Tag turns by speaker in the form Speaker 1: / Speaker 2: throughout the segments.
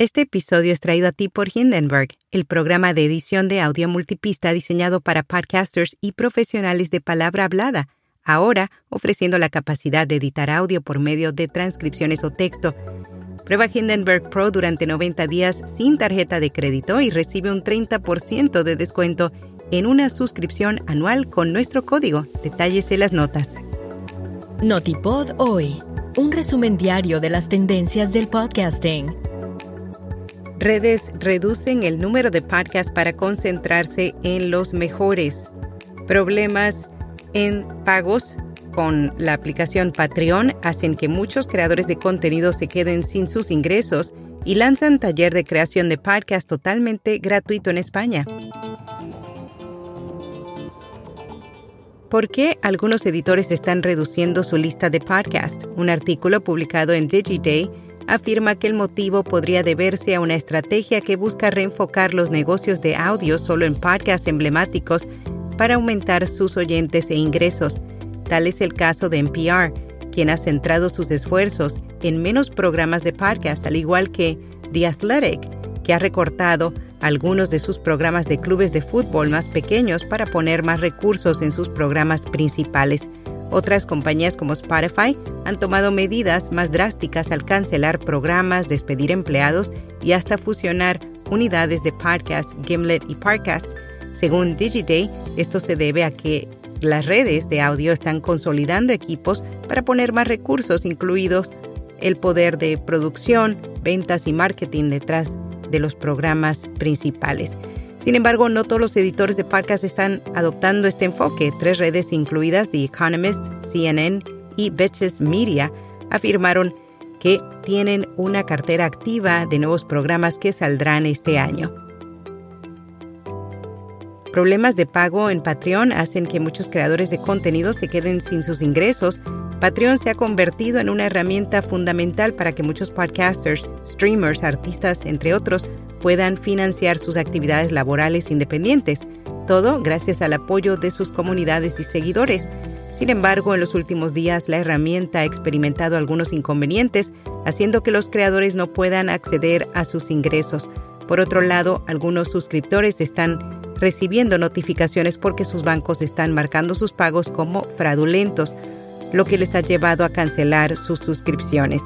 Speaker 1: Este episodio es traído a ti por Hindenburg, el programa de edición de audio multipista diseñado para podcasters y profesionales de palabra hablada, ahora ofreciendo la capacidad de editar audio por medio de transcripciones o texto. Prueba Hindenburg Pro durante 90 días sin tarjeta de crédito y recibe un 30% de descuento en una suscripción anual con nuestro código. Detalles en las notas.
Speaker 2: Notipod hoy, un resumen diario de las tendencias del podcasting
Speaker 1: Redes reducen el número de podcasts para concentrarse en los mejores. Problemas en pagos con la aplicación Patreon hacen que muchos creadores de contenido se queden sin sus ingresos y lanzan taller de creación de podcast totalmente gratuito en España. ¿Por qué algunos editores están reduciendo su lista de podcast? Un artículo publicado en DigiDay afirma que el motivo podría deberse a una estrategia que busca reenfocar los negocios de audio solo en podcasts emblemáticos para aumentar sus oyentes e ingresos. Tal es el caso de NPR, quien ha centrado sus esfuerzos en menos programas de podcast, al igual que The Athletic, que ha recortado algunos de sus programas de clubes de fútbol más pequeños para poner más recursos en sus programas principales. Otras compañías como Spotify han tomado medidas más drásticas al cancelar programas, despedir empleados y hasta fusionar unidades de podcast, Gimlet y Parcast. Según Digiday, esto se debe a que las redes de audio están consolidando equipos para poner más recursos, incluidos el poder de producción, ventas y marketing detrás de los programas principales. Sin embargo, no todos los editores de podcast están adoptando este enfoque. Tres redes incluidas, The Economist, CNN y Betches Media, afirmaron que tienen una cartera activa de nuevos programas que saldrán este año. Problemas de pago en Patreon hacen que muchos creadores de contenido se queden sin sus ingresos. Patreon se ha convertido en una herramienta fundamental para que muchos podcasters, streamers, artistas, entre otros, puedan financiar sus actividades laborales independientes, todo gracias al apoyo de sus comunidades y seguidores. Sin embargo, en los últimos días la herramienta ha experimentado algunos inconvenientes, haciendo que los creadores no puedan acceder a sus ingresos. Por otro lado, algunos suscriptores están recibiendo notificaciones porque sus bancos están marcando sus pagos como fraudulentos, lo que les ha llevado a cancelar sus suscripciones.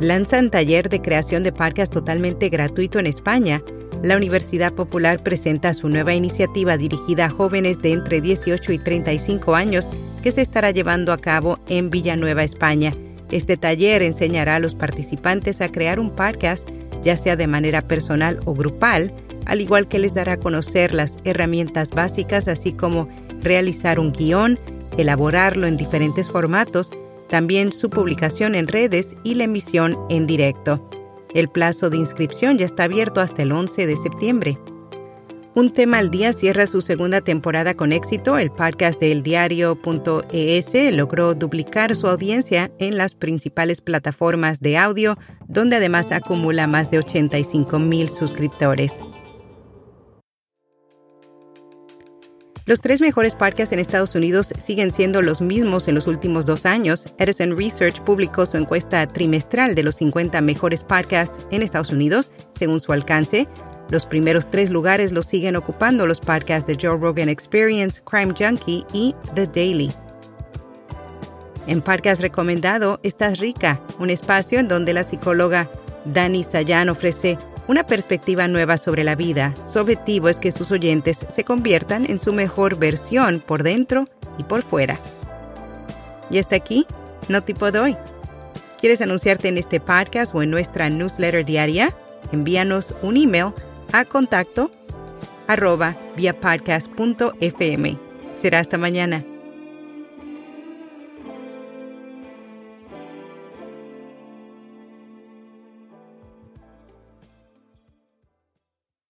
Speaker 1: Lanzan taller de creación de parques totalmente gratuito en España. La Universidad Popular presenta su nueva iniciativa dirigida a jóvenes de entre 18 y 35 años que se estará llevando a cabo en Villanueva, España. Este taller enseñará a los participantes a crear un podcast, ya sea de manera personal o grupal, al igual que les dará a conocer las herramientas básicas, así como realizar un guion, elaborarlo en diferentes formatos también su publicación en redes y la emisión en directo. El plazo de inscripción ya está abierto hasta el 11 de septiembre. Un tema al día cierra su segunda temporada con éxito. El podcast de eldiario.es logró duplicar su audiencia en las principales plataformas de audio, donde además acumula más de 85 mil suscriptores. Los tres mejores podcasts en Estados Unidos siguen siendo los mismos en los últimos dos años. Edison Research publicó su encuesta trimestral de los 50 mejores podcasts en Estados Unidos, según su alcance. Los primeros tres lugares los siguen ocupando los podcasts de Joe Rogan Experience, Crime Junkie y The Daily. En podcast recomendado, Estás Rica, un espacio en donde la psicóloga Dani Sayan ofrece una perspectiva nueva sobre la vida. Su objetivo es que sus oyentes se conviertan en su mejor versión por dentro y por fuera. Y hasta aquí, no tipo doy. ¿Quieres anunciarte en este podcast o en nuestra newsletter diaria? Envíanos un email a contacto arroba podcast.fm. Será hasta mañana.